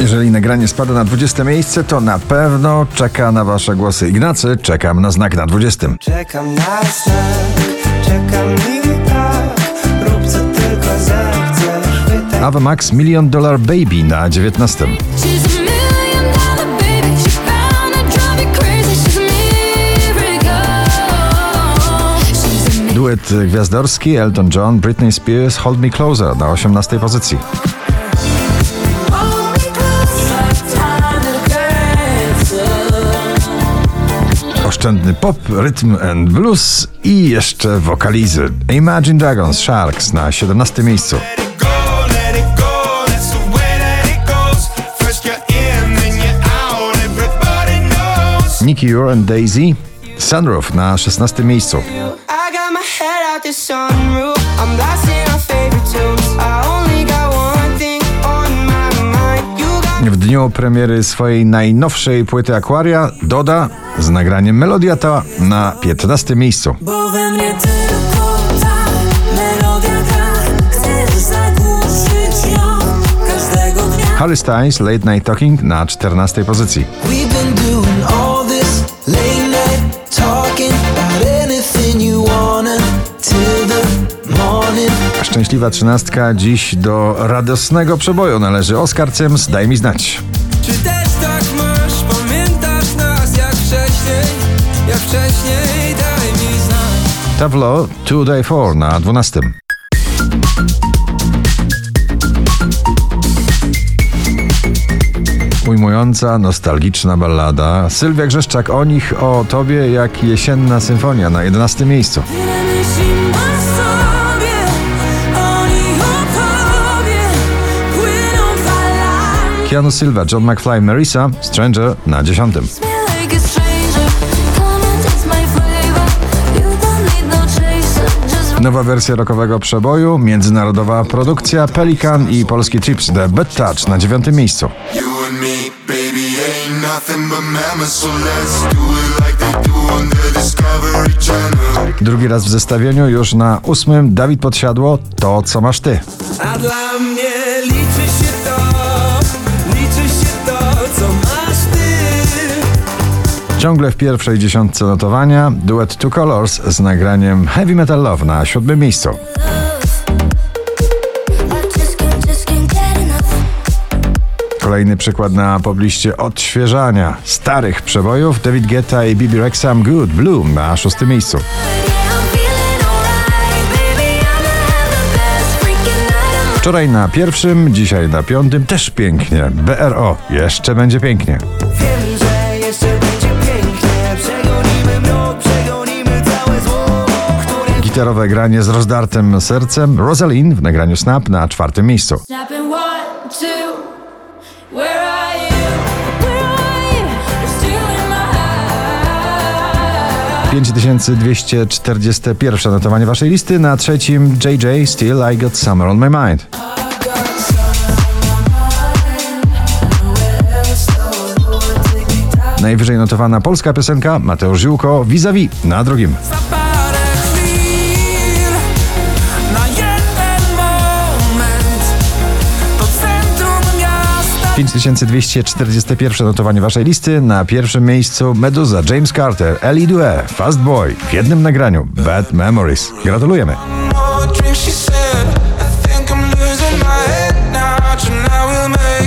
Jeżeli nagranie spada na 20 miejsce, to na pewno czeka na wasze głosy. Ignacy, czekam na znak na 20. Czekam na znak, czekam i tak Rób co tylko zechcesz Ava Max Million Dollar Baby na 19. She's a million dollar baby. She found to drive you crazy. She's a miracle. She's a miracle. Duet gwiazdorski Elton John, Britney Spears Hold Me Closer na 18 pozycji. Oszczędny pop, rytm and blues i jeszcze wokalizy. Imagine Dragons Sharks na 17 miejscu. Nicky Ure and Daisy Sunroof na 16 miejscu. I got my head out the sunroof I'm blasting dniu premiery swojej najnowszej płyty Aquaria Doda z nagraniem Melodia ta na 15 miejscu. Harry Styles Late Night Talking na 14 pozycji. Talking about anything you wanna morning. Szczęśliwa trzynastka dziś do radosnego przeboju należy Oscar Sims Daj mi znać. Czy też tak masz? Pamiętasz nas jak wcześniej? Jak wcześniej? Daj mi znać Tableau Two Day Four na 12. Ujmująca, nostalgiczna ballada. Sylwia Grzeszczak o nich, o tobie jak jesienna symfonia na 11 miejscu. Keanu Silva, John McFly, Marisa, Stranger na 10. Me like a stranger, come and taste my flavor. You don't need no Nowa wersja rockowego przeboju, międzynarodowa produkcja Pelikan i polski Chips The Bad Touch na 9 miejscu. Drugi raz w zestawieniu, już na ósmym Dawid Podsiadło, to co masz ty. A dla mnie liczy Ciągle w pierwszej dziesiątce notowania duet Two Colors z nagraniem Heavy Metal Love na siódmym miejscu. Kolejny przykład na pobliście odświeżania starych przebojów David Guetta i Bibi Rexha Good Bloom na szóstym miejscu. Wczoraj na pierwszym, dzisiaj na piątym też pięknie. BRO, jeszcze będzie pięknie. Wiem, że jeszcze Gitarowe granie z rozdartym sercem Rosalind w nagraniu Snap na czwartym miejscu. Still in my eyes. 5241 notowanie waszej listy, na trzecim JJ Still I Got Summer on My Mind. Najwyżej notowana polska piosenka Mateusz Ziółko vis-a-vis na drugim. Miasta... 5241 notowanie waszej listy. Na pierwszym miejscu Meduza, James Carter, Ellie Due, Fast Boy. W jednym nagraniu Bad Memories. Gratulujemy. I think I'm losing my head now, we'll make